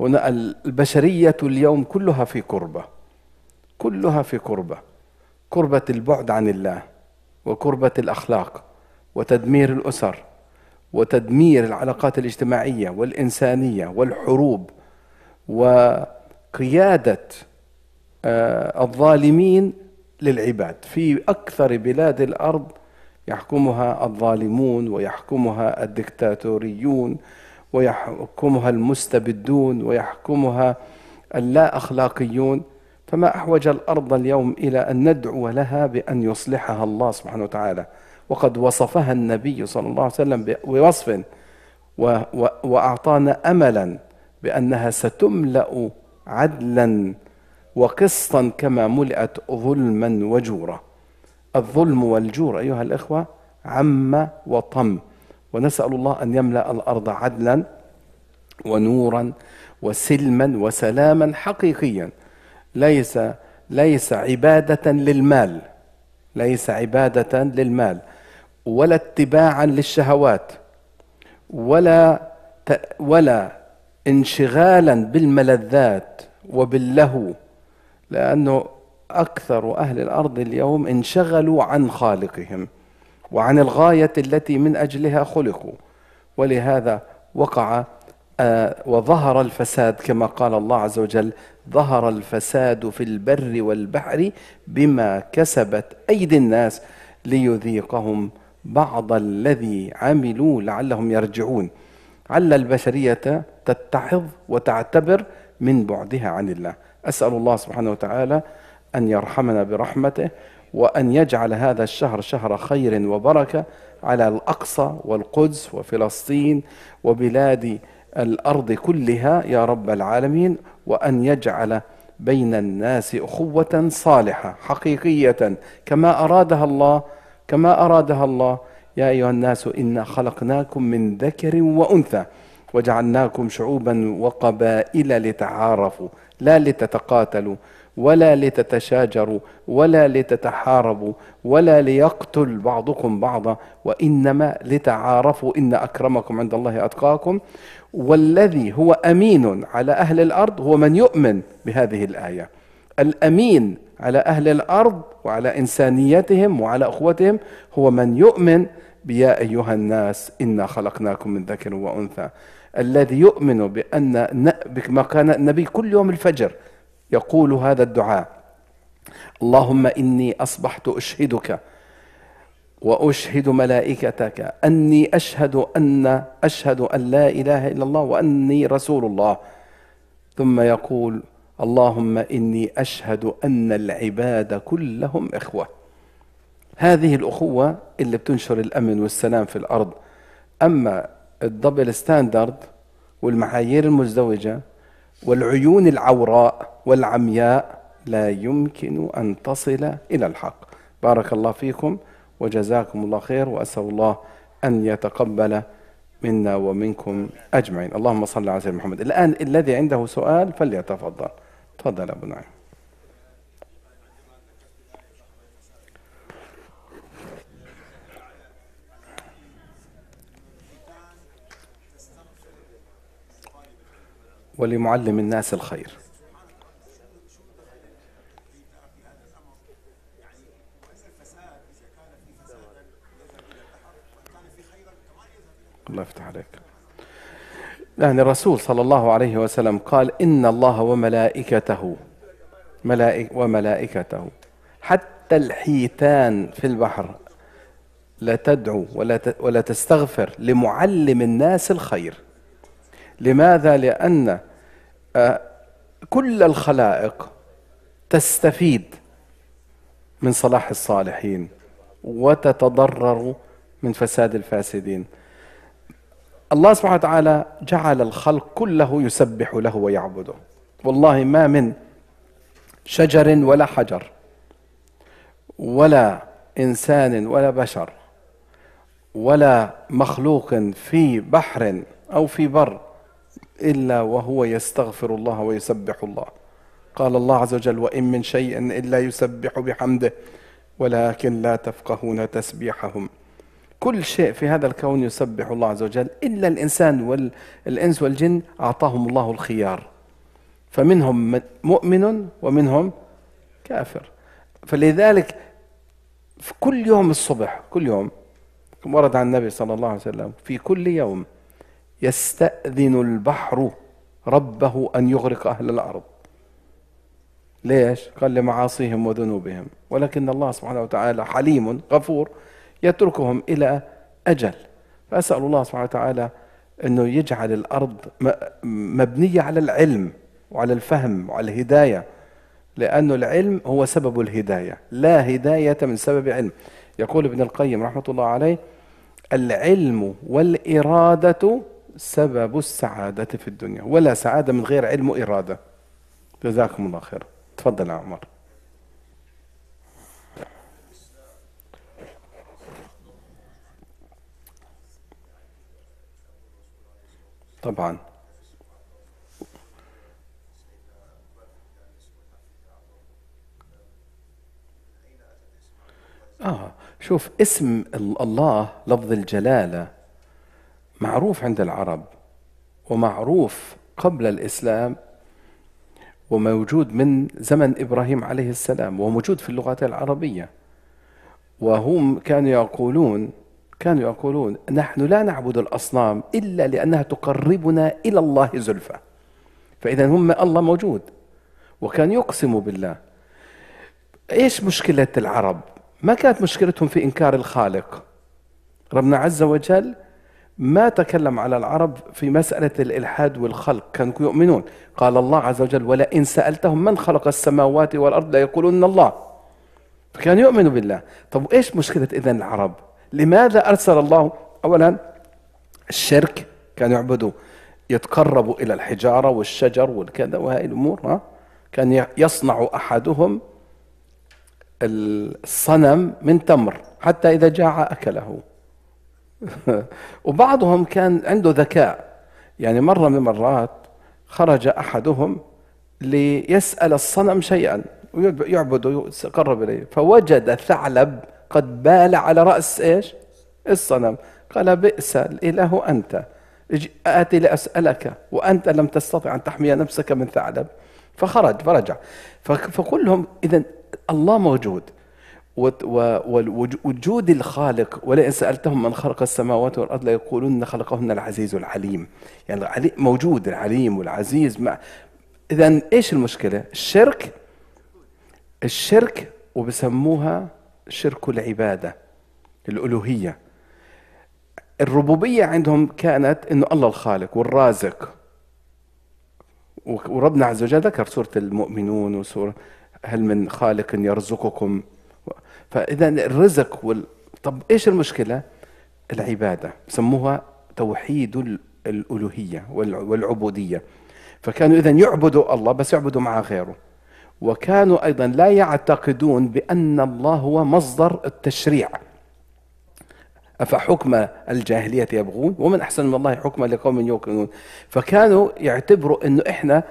هنا البشرية اليوم كلها في كربة. كلها في كربة. كربة البعد عن الله وكربة الأخلاق وتدمير الأسر وتدمير العلاقات الاجتماعية والإنسانية والحروب وقيادة آه، الظالمين للعباد. في أكثر بلاد الأرض يحكمها الظالمون ويحكمها الدكتاتوريون ويحكمها المستبدون ويحكمها اللا أخلاقيون فما أحوج الأرض اليوم إلى أن ندعو لها بأن يصلحها الله سبحانه وتعالى. وقد وصفها النبي صلى الله عليه وسلم بوصف وأعطانا أملا بأنها ستملأ عدلا وقسطا كما ملئت ظلما وجورا. الظلم والجور أيها الإخوة عم وطم. ونسأل الله أن يملأ الأرض عدلا ونورا وسلما وسلاما حقيقيا. ليس ليس عبادة للمال ليس عبادة للمال ولا اتباعا للشهوات ولا ولا انشغالا بالملذات وباللهو لأنه أكثر أهل الأرض اليوم انشغلوا عن خالقهم. وعن الغاية التي من أجلها خلقوا. ولهذا وقع آه، وظهر الفساد كما قال الله عز وجل ظهر الفساد في البر والبحر بما كسبت أيدي الناس ليذيقهم بعض الذي عملوا لعلهم يرجعون عل البشرية تتعظ وتعتبر من بعدها عن الله. أسأل الله سبحانه وتعالى أن يرحمنا برحمته وأن يجعل هذا الشهر شهر خير وبركة على الأقصى والقدس وفلسطين وبلاد الأرض كلها يا رب العالمين وأن يجعل بين الناس أخوة صالحة حقيقية كما أرادها الله كما أرادها الله. يا أيها الناس إنا خلقناكم من ذكر وأنثى وجعلناكم شعوبا وقبائل لتعارفوا لا لتتقاتلوا. ولا لتتشاجروا ولا لتتحاربوا ولا ليقتل بعضكم بعضا وإنما لتعارفوا إن أكرمكم عند الله أتقاكم. والذي هو أمين على أهل الأرض هو من يؤمن بهذه الآية. الأمين على أهل الأرض وعلى إنسانيتهم وعلى أخوتهم هو من يؤمن بيا أيها الناس إنا خلقناكم من ذكر وأنثى. الذي يؤمن بأن بما كان النبي كل يوم الفجر. يقول هذا الدعاء. اللهم إني أصبحت أشهدك وأشهد ملائكتك. أني أشهد أن أشهد أن لا إله إلا الله وأني رسول الله. ثم يقول اللهم إني أشهد أن العباد كلهم إخوة. هذه الأخوة اللي بتنشر الأمن والسلام في الأرض. أما الدبل ستاندرد والمعايير المزدوجة والعيون العوراء والعمياء لا يمكن أن تصل إلى الحق. بارك الله فيكم وجزاكم الله خير وأسأل الله أن يتقبل منا ومنكم أجمعين. اللهم صل على سيدنا محمد. الآن الذي عنده سؤال فليتفضل. تفضل أبو نعيم. ولمعلم الناس الخير. الله يفتح عليك. يعني الرسول صلى الله عليه وسلم قال إن الله وملائكته ملائك وملائكته حتى الحيتان في البحر لا تدعو ولا ولا تستغفر لمعلم الناس الخير. لماذا؟ لأن آه، كل الخلائق تستفيد من صلاح الصالحين وتتضرر من فساد الفاسدين. الله سبحانه وتعالى جعل الخلق كله يسبح له ويعبده. والله ما من شجر ولا حجر ولا إنسان ولا بشر ولا مخلوق في بحر أو في بر إلا وهو يستغفر الله ويسبح الله. قال الله عز وجل وإن من شيء إلا يسبح بحمده ولكن لا تفقهون تسبيحهم. كل شيء في هذا الكون يسبح الله عز وجل إلا الإنسان والإنس والجن أعطاهم الله الخيار. فمنهم مؤمن ومنهم كافر. فلذلك في كل يوم الصبح كل يوم ورد عن النبي صلى الله عليه وسلم في كل يوم يستأذن البحر ربه أن يغرق أهل الأرض. ليش؟ قال لمعاصيهم وذنوبهم. ولكن الله سبحانه وتعالى حليم غفور يتركهم إلى أجل. فأسأل الله سبحانه وتعالى أنه يجعل الأرض مبنية على العلم وعلى الفهم وعلى الهداية. لأن العلم هو سبب الهداية لا هداية من سبب علم. يقول ابن القيم رحمة الله عليه العلم والإرادة سبب السعادة في الدنيا. ولا سعادة من غير علم وإرادة. جزاكم الله خير. تفضل يا عمر. طبعا. آه شوف اسم الله لفظ الجلالة معروف عند العرب ومعروف قبل الإسلام وموجود من زمن إبراهيم عليه السلام وموجود في اللغات العربية. وهم كانوا يقولون كانوا يقولون نحن لا نعبد الأصنام إلا لأنها تقربنا إلى الله زلفى. فإذا هم الله موجود وكان يقسم بالله. إيش مشكلة العرب؟ ما كانت مشكلتهم في إنكار الخالق؟ ربنا عز وجل ما تكلم على العرب في مسألة الإلحاد والخلق كانوا يؤمنون. قال الله عز وجل ولئن سألتهم من خلق السماوات والأرض ليقولون الله. فكانوا يؤمنوا بالله. طب إيش مشكلة إذن العرب؟ لماذا أرسل الله؟ أولا الشرك كانوا يعبدوا يتقربوا إلى الحجارة والشجر والكذا وهذه الأمور ها؟ كان يصنع أحدهم الصنم من تمر حتى إذا جاع أكله. وبعضهم كان عنده ذكاء. يعني مرة من المرات خرج أحدهم ليسأل الصنم شيئا ويعبده يقرب إليه. فوجد ثعلب قد بال على رأس إيش؟ الصنم. قال بئس الإله أنت. آتي لأسألك وأنت لم تستطع أن تحمي نفسك من ثعلب. فخرج فرجع. فكلهم إذا الله موجود. ووجود الخالق ولئن سألتهم من خلق السماوات والأرض ليقولون خلقهن العزيز العليم. يعني موجود العليم والعزيز. مع إذا إيش المشكلة؟ الشرك الشرك وبسموها شرك العبادة الألوهية. الربوبية عندهم كانت إنه الله الخالق والرازق. وربنا عز وجل ذكر سورة المؤمنون وسورة هل من خالق يرزقكم؟ فإذا الرزق وال... طب إيش المشكلة؟ العبادة سموها توحيد الألوهية والعبودية. فكانوا إذا يعبدوا الله بس يعبدوا مع غيره. وكانوا أيضا لا يعتقدون بأن الله هو مصدر التشريع. أفحكم الجاهلية يبغون؟ ومن أحسن من الله حكما لقوم يوقنون. فكانوا يعتبروا أنه إحنا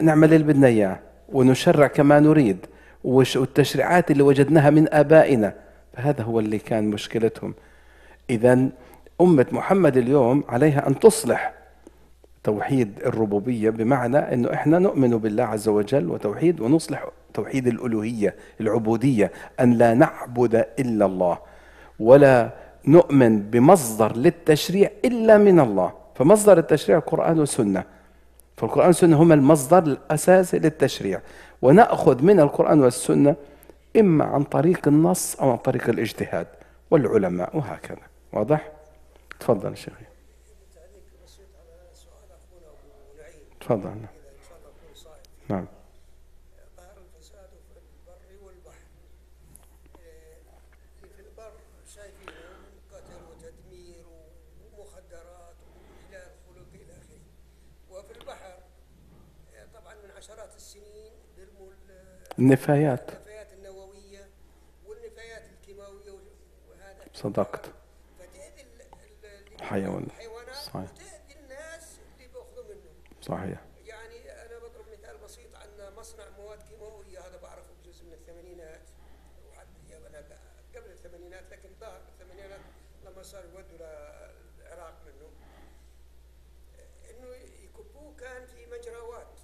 نعمل اللي بدنا إياه ونشرع كما نريد. والتشريعات اللي وجدناها من آبائنا. فهذا هو اللي كان مشكلتهم. إذا أمة محمد اليوم عليها أن تصلح توحيد الربوبية بمعنى أنه إحنا نؤمن بالله عز وجل وتوحيد ونصلح توحيد الألوهية العبودية أن لا نعبد إلا الله ولا نؤمن بمصدر للتشريع إلا من الله. فمصدر التشريع القرآن والسنة فالقرآن والسنة هما المصدر الأساسي للتشريع. ونأخذ من القرآن والسنة إما عن طريق النص أو عن طريق الاجتهاد والعلماء وهكذا. واضح؟ تفضل شيخي. تفضل. نعم. النفايات. النفايات النووية والنفايات الكيماوية وهذا. صدقت. حيوان. الحيوانات صحيح. وتأذي الناس اللي بيأخذوا منه. صحيح. يعني أنا بضرب مثال بسيط عن مصنع مواد كيماوية. هذا بعرفه بجزء من الثمانينات. قبل الثمانينات لكن ظهر بالثمانينات لما صار يودوا للعراق منه إنه يكبوه كان في مجراوات.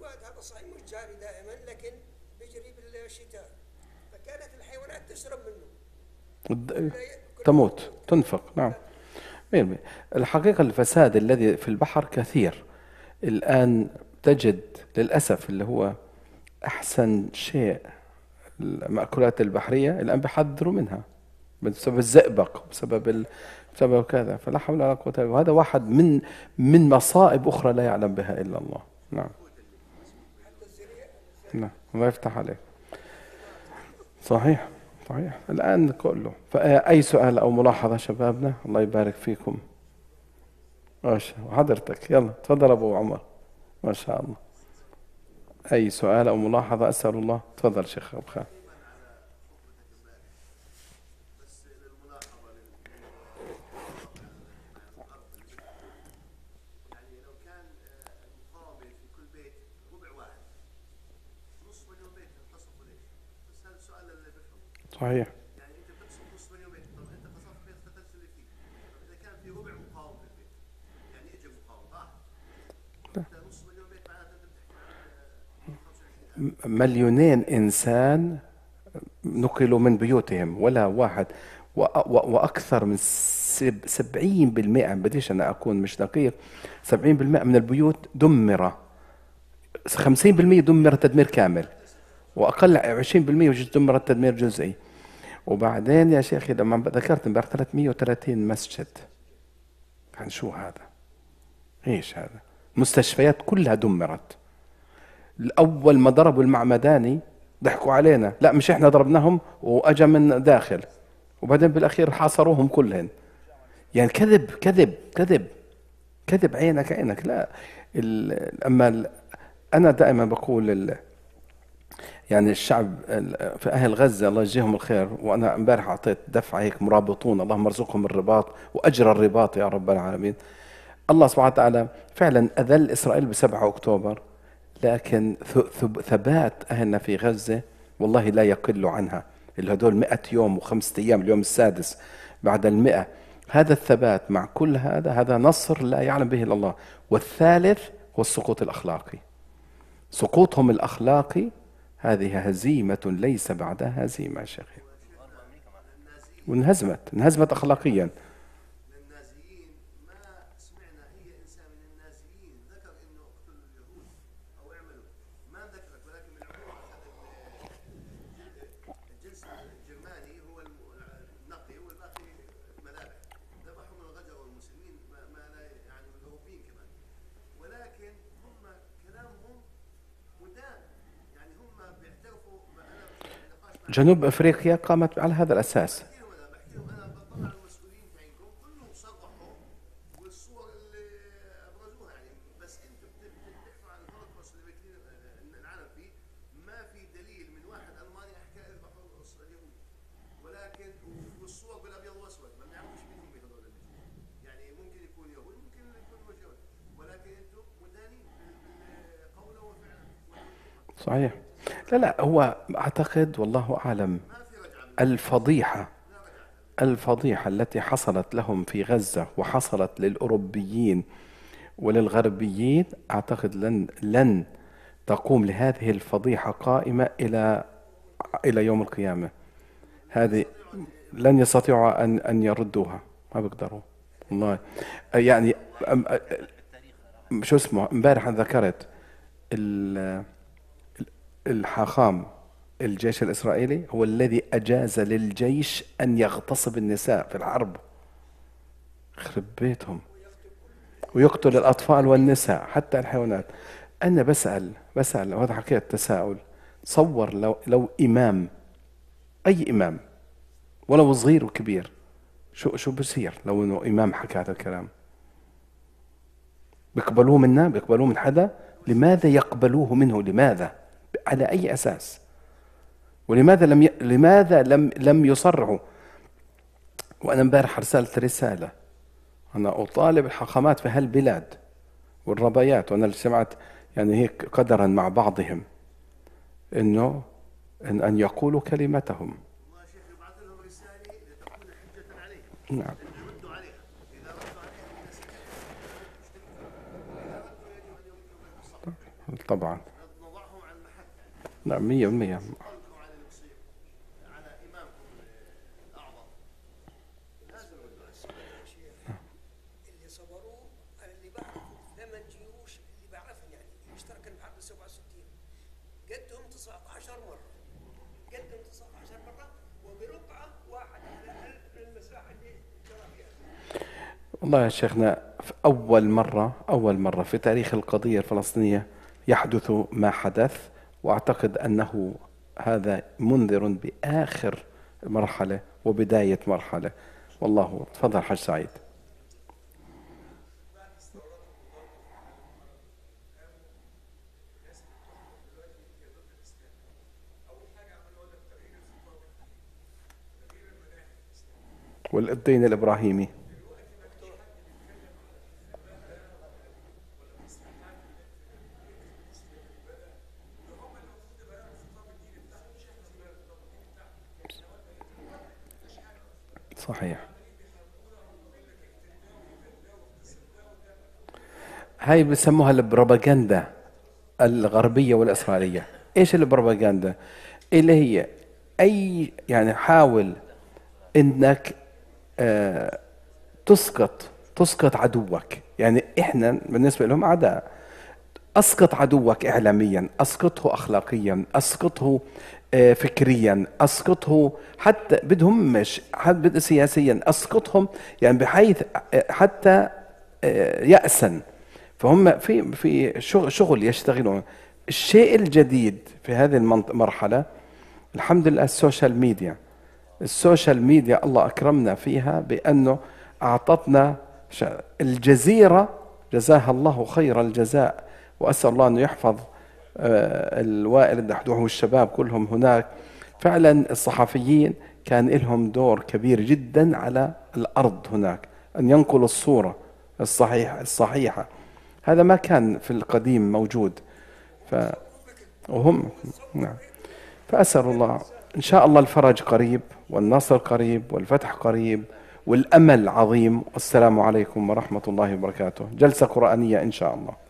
والواد هذا صحيح مش جاري دائما لكن بيجري بالشتاء. فكانت الحيوانات تشرب منه. تموت تنفق نعم. الحقيقة الفساد الذي في البحر كثير. الآن تجد للأسف اللي هو أحسن شيء المأكولات البحرية الآن بيحذروا منها بسبب الزئبق بسبب ال... بسبب كذا. فلا حول ولا قوة إلا وهذا واحد من من مصائب أخرى لا يعلم بها إلا الله. نعم. نعم الله يفتح عليك. صحيح صحيح. الآن كله. فأي سؤال أو ملاحظة شبابنا؟ الله يبارك فيكم. ما شاء الله. حضرتك يلا تفضل أبو عمر. ما شاء الله. أي سؤال أو ملاحظة أسأل الله؟ تفضل شيخ أبو خالد بس للملاحظة يعني لو كان آه، المقاومة في كل بيت ربع واحد نص مليون بيت انقصفوا ليش؟ بس هذا السؤال اللي بفهمه صحيح يعني انت بتقصف نص مليون بيت طب انت قصفت بيت قتلت اللي فيه طب اذا كان في ربع مقاوم في البيت يعني اجى مقاوم راح انت نص مليون بيت معناته انت بتحكي عن آه، 25000 مليونين إنسان نقلوا من بيوتهم ولا واحد. وأكثر من سب- سبعين بالمئة بديش أنا أكون مش دقيق. سبعين بالمئة من البيوت دمر خمسين بالمئة دمر تدمير كامل. وأقل عشرين بالمئة دمر تدمير جزئي. وبعدين يا شيخي لما ذكرت امبارح 330 مسجد عن شو هذا؟ إيش هذا؟ مستشفيات كلها دمرت. الأول ما ضربوا المعمداني ضحكوا علينا. لا مش إحنا ضربناهم وأجا من داخل. وبعدين بالأخير حاصروهم كلهن. يعني كذب كذب كذب. كذب عينك عينك. لا أما أنا دائما بقول يعني الشعب ال- في أهل غزة الله يجزيهم الخير. وأنا امبارح أعطيت دفعه هيك مرابطون اللهم ارزقهم الرباط وأجر الرباط يا رب العالمين. الله سبحانه وتعالى فعلا أذل إسرائيل ب 7 أكتوبر لكن ثبات أهلنا في غزة والله لا يقل عنها. اللي هدول 100 يوم وخمسة أيام اليوم السادس بعد المئة. هذا الثبات مع كل هذا هذا نصر لا يعلم به إلا الله. والثالث هو السقوط الأخلاقي. سقوطهم الأخلاقي هذه هزيمة ليس بعدها هزيمة يا شيخ. وانهزمت انهزمت ذكرت ولكن من العموم اخذ جنوب أفريقيا قامت على هذا الأساس. صحيح. لا لا هو أعتقد والله من الفضيحة الفضيحة التي حصلت لهم في غزة وحصلت للأوروبيين وللغربيين أعتقد لن لن تقوم لهذه الفضيحة قائمة إلى إلى يوم القيامة. هذه لن يستطيعوا أن أن يردوها. ما بيقدروا والله. يعني شو اسمه؟ امبارح ذكرت الحاخام الجيش الإسرائيلي هو الذي أجاز للجيش أن يغتصب النساء في الحرب. يخرب بيتهم. ويقتل الأطفال والنساء حتى الحيوانات. أنا بسأل بسأل وهذا حكيت تساؤل. تصور لو لو إمام. أي إمام؟ ولو صغير وكبير. شو شو بصير لو إنه إمام حكى هذا الكلام؟ بيقبلوه منا؟ بيقبلوه من حدا؟ لماذا يقبلوه منه؟ لماذا؟ على أي أساس؟ ولماذا لم ي... لماذا لم لم يصرحوا؟ وأنا امبارح أرسلت رسالة. أنا أطالب الحاخامات في هالبلاد والربايات وأنا اللي سمعت يعني هيك قدرا مع بعضهم إنه إن أن يقولوا كلمتهم. نعم. بالصبر طبعا. نعم مية بالمية. قلبكم على المصير على امامكم الاعظم لازم يردوا على السؤال اللي صبروه أنا اللي بعرفه ثمان جيوش اللي بعرفهم اللي اشترك بحرب 67 قدهم 19 مره قدهم 19 مره وبرقعه واحد على ألف من المساحه اللي جرى فيها والله يا شيخنا في أول مرة أول مرة في تاريخ القضية الفلسطينية يحدث ما حدث. وأعتقد أنه هذا منذر بآخر مرحلة وبداية مرحلة. والله تفضل حاج سعيد. والدين الإبراهيمي صحيح هاي بسموها البروباغندا الغربية والإسرائيلية. إيش البروباغندا؟ اللي هي أي يعني حاول إنك آه تسقط تسقط عدوك. يعني إحنا بالنسبة لهم أعداء. أسقط عدوك اعلاميا أسقطه اخلاقيا أسقطه آه، فكريا أسقطه حتى بدهم مش حتى سياسيا أسقطهم يعني بحيث آه، حتى يأسا. فهم في في شغل, يشتغلون. الشيء الجديد في هذه المرحلة الحمد لله السوشيال ميديا. السوشيال ميديا الله أكرمنا فيها بأنه أعطتنا الجزيرة جزاها الله خير الجزاء وأسأل الله أنه يحفظ آه، الوائل الدحدوح والشباب كلهم هناك. فعلا الصحفيين كان لهم دور كبير جدا على الأرض هناك أن ينقلوا الصورة الصحيحة الصحيحة. هذا ما كان في القديم موجود. ف وهم نعم. فأسأل الله. إن شاء الله الفرج قريب والنصر قريب والفتح قريب والأمل عظيم. والسلام عليكم ورحمة الله وبركاته. جلسة قرآنية إن شاء الله.